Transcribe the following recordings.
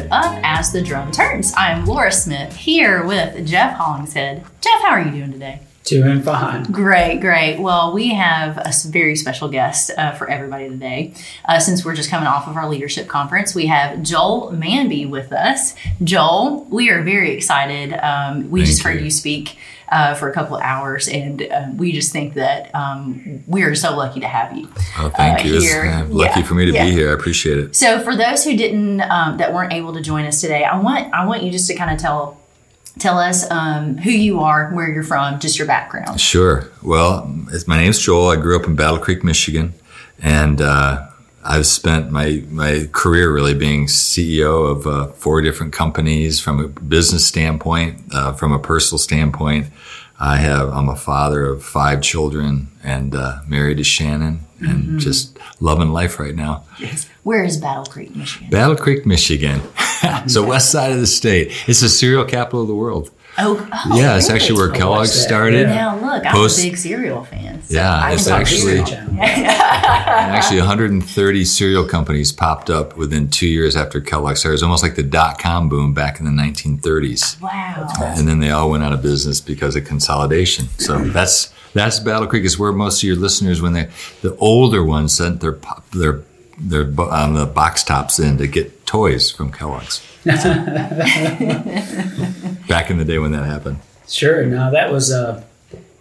episode of As the Drum Turns. I'm Lora Smith here with Jeff Hollingshead. Jeff, how are you doing today? Doing fine. Great, great. Well, we have a very special guest uh, for everybody today. Uh, since we're just coming off of our leadership conference, we have Joel Manby with us. Joel, we are very excited. Um, we Thank just heard you. you speak uh, for a couple of hours, and um, we just think that um, we are so lucky to have you. Oh, thank uh, you. It's, here. uh, lucky Yeah, for me to yeah. be here. I appreciate it. So, for those who didn't, um, that weren't able to join us today, I want I want you just to kind of tell tell us um, who you are, where you're from, just your background. Sure. Well, my name's Joel. I grew up in Battle Creek, Michigan, and uh, I've spent my my career really being CEO of uh, four different companies from a business standpoint, uh, from a personal standpoint. I have I'm a father of five children and uh, married to Shannon, and just loving life right now. Where is Battle Creek, Michigan? Battle Creek, Michigan. so west side of the state. It's the cereal capital of the world. Oh, oh yeah, it's really? actually where I Kellogg's started. yeah. Now look, I'm Post- a big cereal fan. so Yeah, I it's actually- cereal. Channel. And actually, 130 cereal companies popped up within two years after Kellogg started. It was almost like the dot com boom back in the 1930s. Wow. And then they all went out of business because of consolidation. So that's that's Battle Creek is where most of your listeners, when they the older ones sent their their their bo- um, the box tops in to get toys from Kellogg's. back in the day when that happened. Sure. No, that was uh,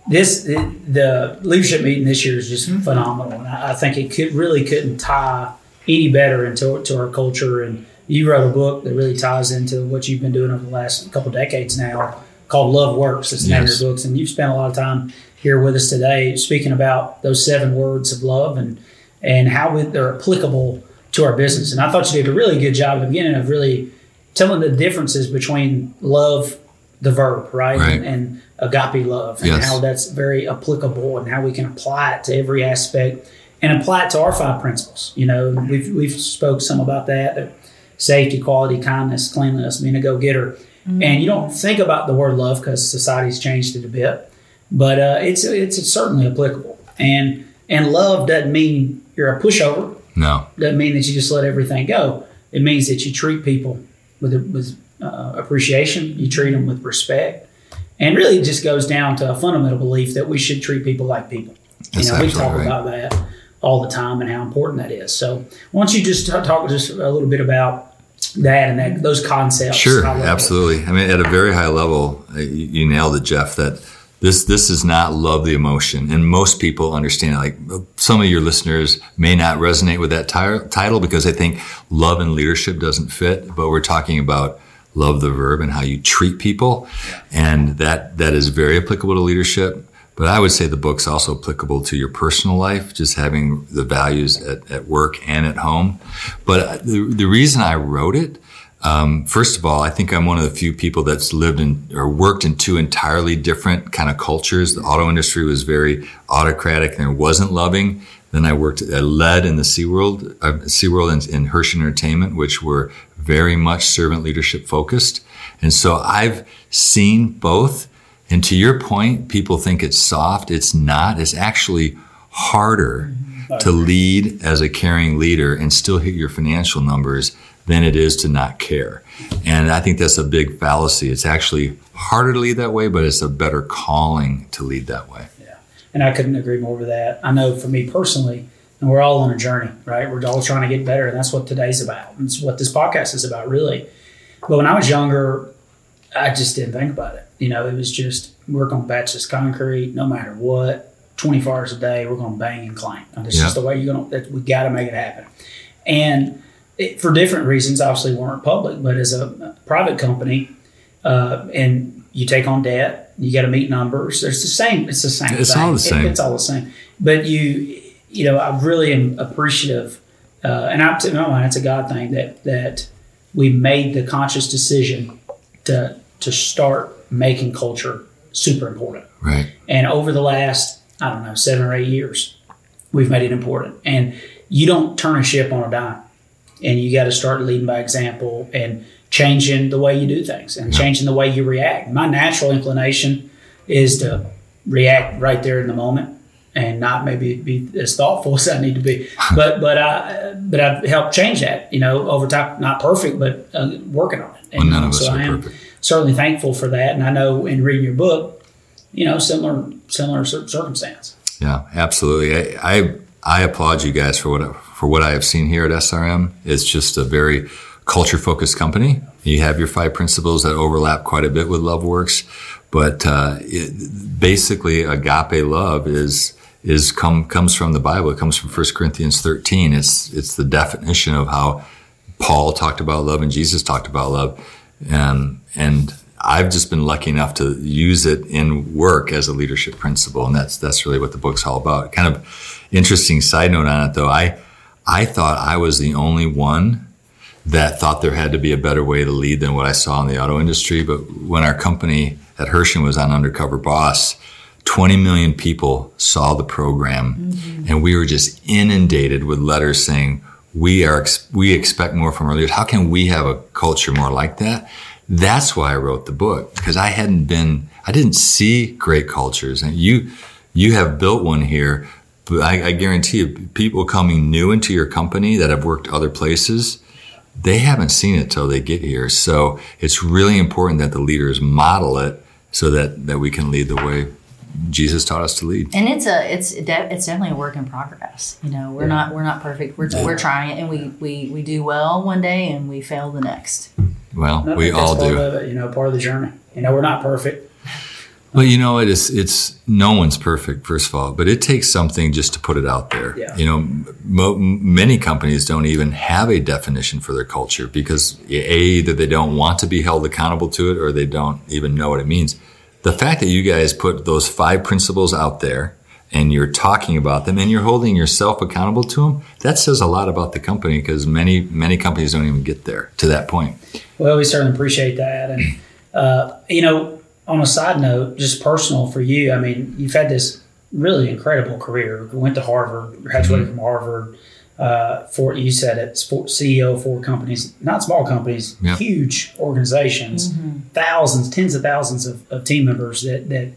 this the, the leadership meeting this year is just phenomenal, and I, I think it could really couldn't tie any better into to our culture. And you wrote a book that really ties into what you've been doing over the last couple decades now, called Love Works. It's the name of Yes. your books, and you've spent a lot of time here with us today speaking about those seven words of love and and how they're applicable to our business. And I thought you did a really good job at the beginning of really telling the differences between love, the verb, right, Right. And, and agape love, and how that's very applicable, and how we can apply it to every aspect, and apply it to our five principles. You know, we've we've spoke some about that: safety, quality, kindness, cleanliness, being a go getter. And you don't think about the word love because society's changed it a bit, but uh, it's it's certainly applicable. And and love doesn't mean you're a pushover No, doesn't mean that you just let everything go. It means that you treat people with with uh, appreciation. You treat them with respect, and really, it just goes down to a fundamental belief that we should treat people like people. That's you know, we talk right. about that all the time and how important that is. So, why don't you just t- talk just a little bit about that and that those concepts? Sure, absolutely. I mean, at a very high level, uh, you, you nailed it, Jeff. That this this is not love the emotion, and most people understand. it. Like some of your listeners may not resonate with that ti- title because they think love and leadership doesn't fit. But we're talking about love the verb and how you treat people, and that that is very applicable to leadership. But I would say the book's also applicable to your personal life, just having the values at, at work and at home. But the, the reason I wrote it um, first of all, I think I'm one of the few people that's lived in or worked in two entirely different kind of cultures. The auto industry was very autocratic and it wasn't loving. Then I worked, I led in the SeaWorld, uh, SeaWorld and Herschend Entertainment, which were very much servant leadership focused. And so I've seen both. And to your point, people think it's soft. It's not. It's actually harder to lead as a caring leader and still hit your financial numbers than it is to not care. And I think that's a big fallacy. It's actually harder to lead that way, but it's a better calling to lead that way. Yeah. And I couldn't agree more with that. I know for me personally, and we're all on a journey, right? We're all trying to get better, and that's what today's about. It's what this podcast is about, really. But when I was younger, I just didn't think about it. You know, it was just we're going to patch this concrete no matter what. 24 hours a day, we're going to bang and clank. And it's Yeah. just the way you're going to, we got to make it happen. And it, for different reasons, obviously weren't public, but as a private company, uh, and you take on debt, you got to meet numbers. It's the same. It's the same. It's thing. all the It- same. it's all the same. But you, you know, I really am appreciative, uh, and I, to my mind, it's a God thing that that we made the conscious decision to to start making culture super important. Right. And over the last, I don't know, seven or eight years, we've made it important. And you don't turn a ship on a dime. And you got to start leading by example and changing the way you do things and changing the way you react. My natural inclination is to react right there in the moment. and not maybe be as thoughtful as I need to be. But but I but I've helped change that. You know, over time, not perfect, but uh, working on it. And, well, none of us so are I am perfect. certainly thankful for that. And I know in reading your book, you know, similar similar circumstance. Yeah, absolutely. I, I I applaud you guys for what for what I have seen here at SRM. It's just a very culture focused company. You have your five principles that overlap quite a bit with LoveWorks, but uh, it, basically, agape love is is come comes from the Bible. It comes from 1 Corinthians 13. It's it's the definition of how Paul talked about love and Jesus talked about love. And and I've just been lucky enough to use it in work as a leadership principle. And that's that's really what the book's all about. Kind of interesting side note on it though. I I thought I was the only one that thought there had to be a better way to lead than what I saw in the auto industry. But when our company at Herschend was on Undercover Boss, 20 million people saw the program mm-hmm. and we were just inundated with letters saying we are we expect more from our leaders how can we have a culture more like that that's why i wrote the book because i hadn't been i didn't see great cultures and you you have built one here but I, I guarantee you people coming new into your company that have worked other places they haven't seen it till they get here so it's really important that the leaders model it so that that we can lead the way Jesus taught us to lead. And it's a it's de- it's definitely a work in progress. You know, we're yeah. not we're not perfect. We're yeah. we're trying it, and we we we do well one day, and we fail the next. Well, we all do. It, you know, part of the journey. You know, we're not perfect. Well, you know, it is. It's no one's perfect, first of all, but it takes something just to put it out there. Yeah. You know, mo- many companies don't even have a definition for their culture because a either they don't want to be held accountable to it, or they don't even know what it means the fact that you guys put those five principles out there and you're talking about them and you're holding yourself accountable to them, that says a lot about the company because many, many companies don't even get there to that point. Well, we certainly appreciate that. And, uh, you know, on a side note, just personal for you, I mean, you've had this really incredible career. Went to Harvard, graduated mm-hmm. from Harvard, uh, for you said it's for CEO for companies, not small companies, yep. huge organizations, mm-hmm. thousands, tens of thousands of, of, team members that that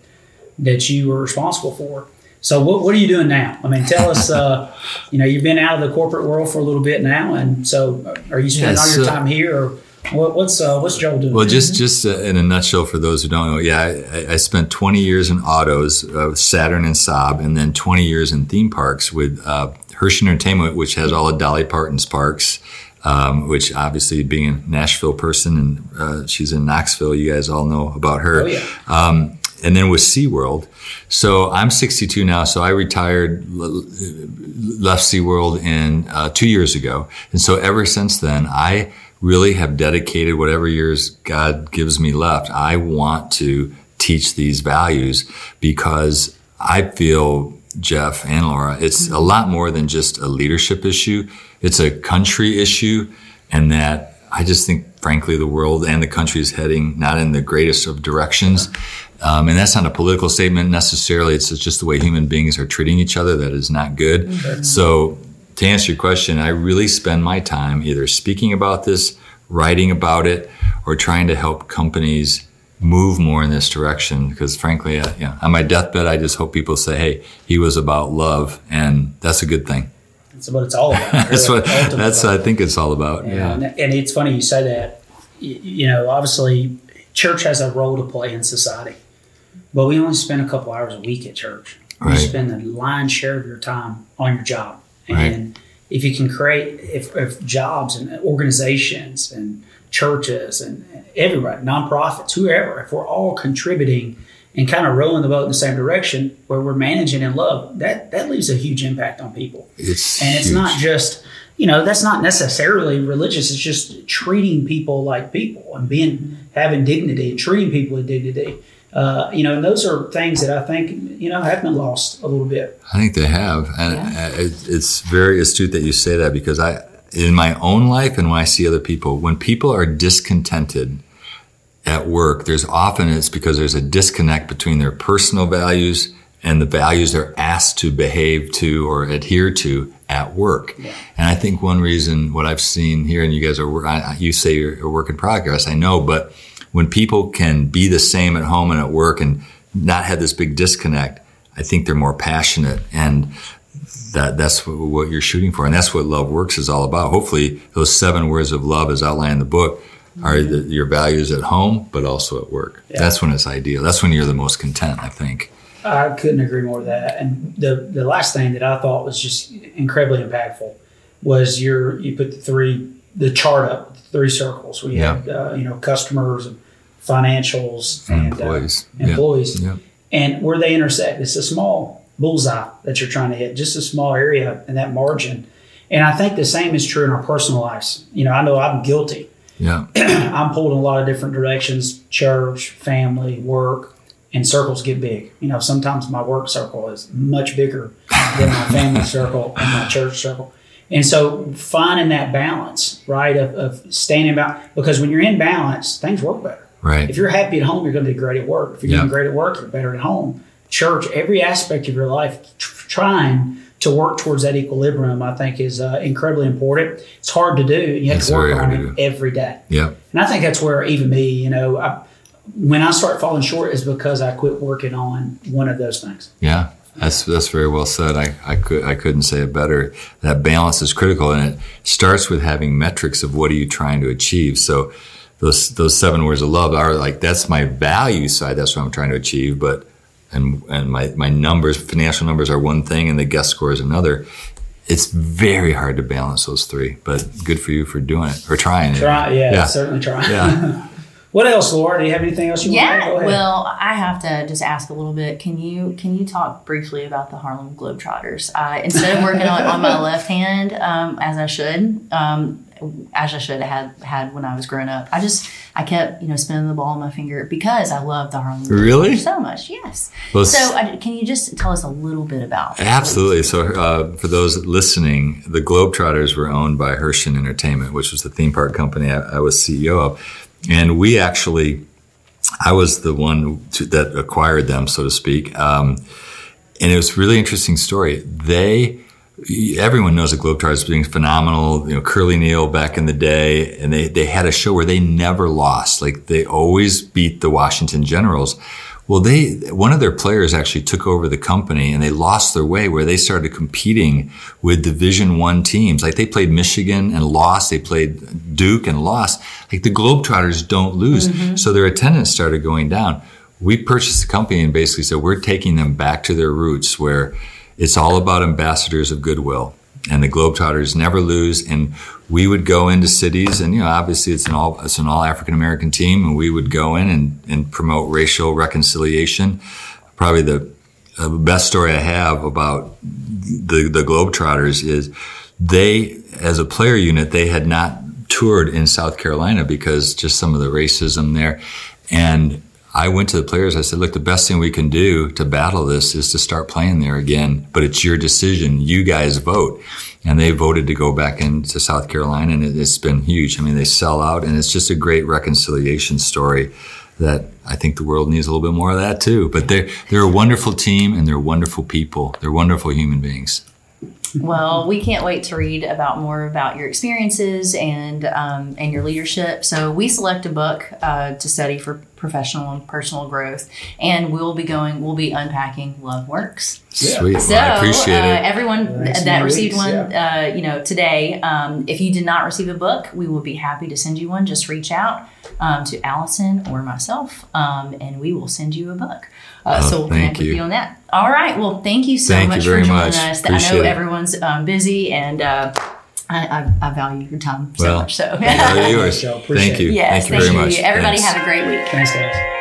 that you were responsible for. So what, what are you doing now? I mean, tell us. Uh, you know, you've been out of the corporate world for a little bit now, and so are you spending yes, all your time here? Or what, what's uh, what's Joel doing? Well, just just uh, in a nutshell, for those who don't know, yeah, I, I spent 20 years in autos, uh, Saturn and Saab, and then 20 years in theme parks with uh, Herschend Entertainment, which has all of Dolly Parton's parks, um, which obviously being a Nashville person and uh, she's in Knoxville, you guys all know about her. Oh, yeah. Um, and then with SeaWorld. So I'm 62 now, so I retired, left SeaWorld in uh, two years ago. And so ever since then, I really have dedicated whatever years God gives me left. I want to teach these values because I feel Jeff and Lora, it's a lot more than just a leadership issue. It's a country issue. And that I just think, frankly, the world and the country is heading not in the greatest of directions. Um, and that's not a political statement necessarily. It's just the way human beings are treating each other that is not good. Mm-hmm. So, to answer your question, I really spend my time either speaking about this, writing about it, or trying to help companies move more in this direction because frankly uh, yeah, on my deathbed i just hope people say hey he was about love and that's a good thing that's what it's all about that's what that's about. i think it's all about yeah, yeah. And, and, it's funny you say that you know obviously church has a role to play in society but we only spend a couple hours a week at church right. you spend the lion's share of your time on your job and right. if you can create if, if jobs and organizations and churches and everybody, nonprofits, whoever, if we're all contributing and kind of rowing the boat in the same direction where we're managing in love, that that leaves a huge impact on people. It's and it's huge. not just you know that's not necessarily religious. It's just treating people like people and being having dignity and treating people with dignity. Uh, you know, and those are things that I think you know have been lost a little bit. I think they have, and yeah. it's very astute that you say that because I in my own life and when I see other people, when people are discontented at work, there's often it's because there's a disconnect between their personal values and the values they're asked to behave to or adhere to at work. Yeah. And I think one reason what I've seen here, and you guys are, you say you're a work in progress, I know, but when people can be the same at home and at work and not have this big disconnect, I think they're more passionate and that that's what you're shooting for. And that's what love works is all about. Hopefully those seven words of love as outlined in the book are the, your values at home, but also at work. Yeah. That's when it's ideal. That's when you're the most content, I think. I couldn't agree more with that. And the, the last thing that I thought was just incredibly impactful was your, you put the three, the chart up, three circles. We yeah. had, uh, you know, customers and financials and, employees. Uh, employees. Yeah. And where they intersect, it's a small bullseye that you're trying to hit, just a small area in that margin. And I think the same is true in our personal lives. You know, I know I'm guilty. Yeah. I'm pulled in a lot of different directions church, family, work, and circles get big. You know, sometimes my work circle is much bigger than my family circle and my church circle. And so finding that balance, right, of, of staying in balance, because when you're in balance, things work better. Right. If you're happy at home, you're going to be great at work. If you're yep. doing great at work, you're better at home. Church, every aspect of your life, tr- trying to work towards that equilibrium, I think, is uh, incredibly important. It's hard to do. You have it's to work on it every day. Yeah. And I think that's where even me, you know, I, when I start falling short is because I quit working on one of those things. Yeah. That's that's very well said. I, I could I couldn't say it better. That balance is critical, and it starts with having metrics of what are you trying to achieve. So those those seven words of love are like that's my value side. That's what I'm trying to achieve. But and and my my numbers, financial numbers are one thing, and the guest score is another. It's very hard to balance those three, but good for you for doing it or trying Try, it. Yeah, yeah. certainly try. Yeah. What else, Lora? Do you have anything else you yeah, want to go ahead? Yeah, Well, I have to just ask a little bit. Can you can you talk briefly about the Harlem Globetrotters? Uh, instead of working on, on my left hand, um, as I should, um, as I should have had, had when I was growing up, I just I kept you know spinning the ball on my finger because I love the Harlem really so much. Yes. Well, so I, can you just tell us a little bit about? Absolutely. So uh, for those listening, the Globetrotters were owned by Herschend Entertainment, which was the theme park company I, I was CEO of and we actually, I was the one to, that acquired them, so to speak. Um, and it was a really interesting story. They, everyone knows the Globetrotters being phenomenal. You know, Curly Neal back in the day, and they they had a show where they never lost. Like they always beat the Washington Generals. Well, they one of their players actually took over the company and they lost their way where they started competing with Division One teams. Like they played Michigan and lost. They played Duke and lost. Like the Globetrotters don't lose, mm-hmm. so their attendance started going down. We purchased the company and basically said we're taking them back to their roots where it's all about ambassadors of goodwill and the Globetrotters never lose. And we would go into cities, and you know, obviously it's an all it's an all African American team, and we would go in and, and promote racial reconciliation. Probably the uh, best story I have about the the Globetrotters is they, as a player unit, they had not toured in South Carolina because just some of the racism there, and I went to the players. I said, look, the best thing we can do to battle this is to start playing there again. But it's your decision. You guys vote. And they voted to go back into South Carolina, and it's been huge. I mean, they sell out, and it's just a great reconciliation story that I think the world needs a little bit more of that too. But they're, they're a wonderful team, and they're wonderful people. They're wonderful human beings well, we can't wait to read about more about your experiences and um, and your leadership. So we select a book uh, to study for professional and personal growth, and we'll be going. We'll be unpacking Love Works. Sweet. So well, I appreciate uh, it. Everyone that received weeks, one, yeah. uh, you know, today. Um, if you did not receive a book, we will be happy to send you one. Just reach out um, to Allison or myself, um, and we will send you a book. Uh, oh, so we'll connect you. with you on that. All right. Well, thank you so thank much you for joining much. us. Appreciate I know everyone's um, busy and. Uh, I, I, I, value your time so well, much. So, yours. Thank you. Yes, thank you very much. Everybody Thanks. have a great week. Thanks, guys.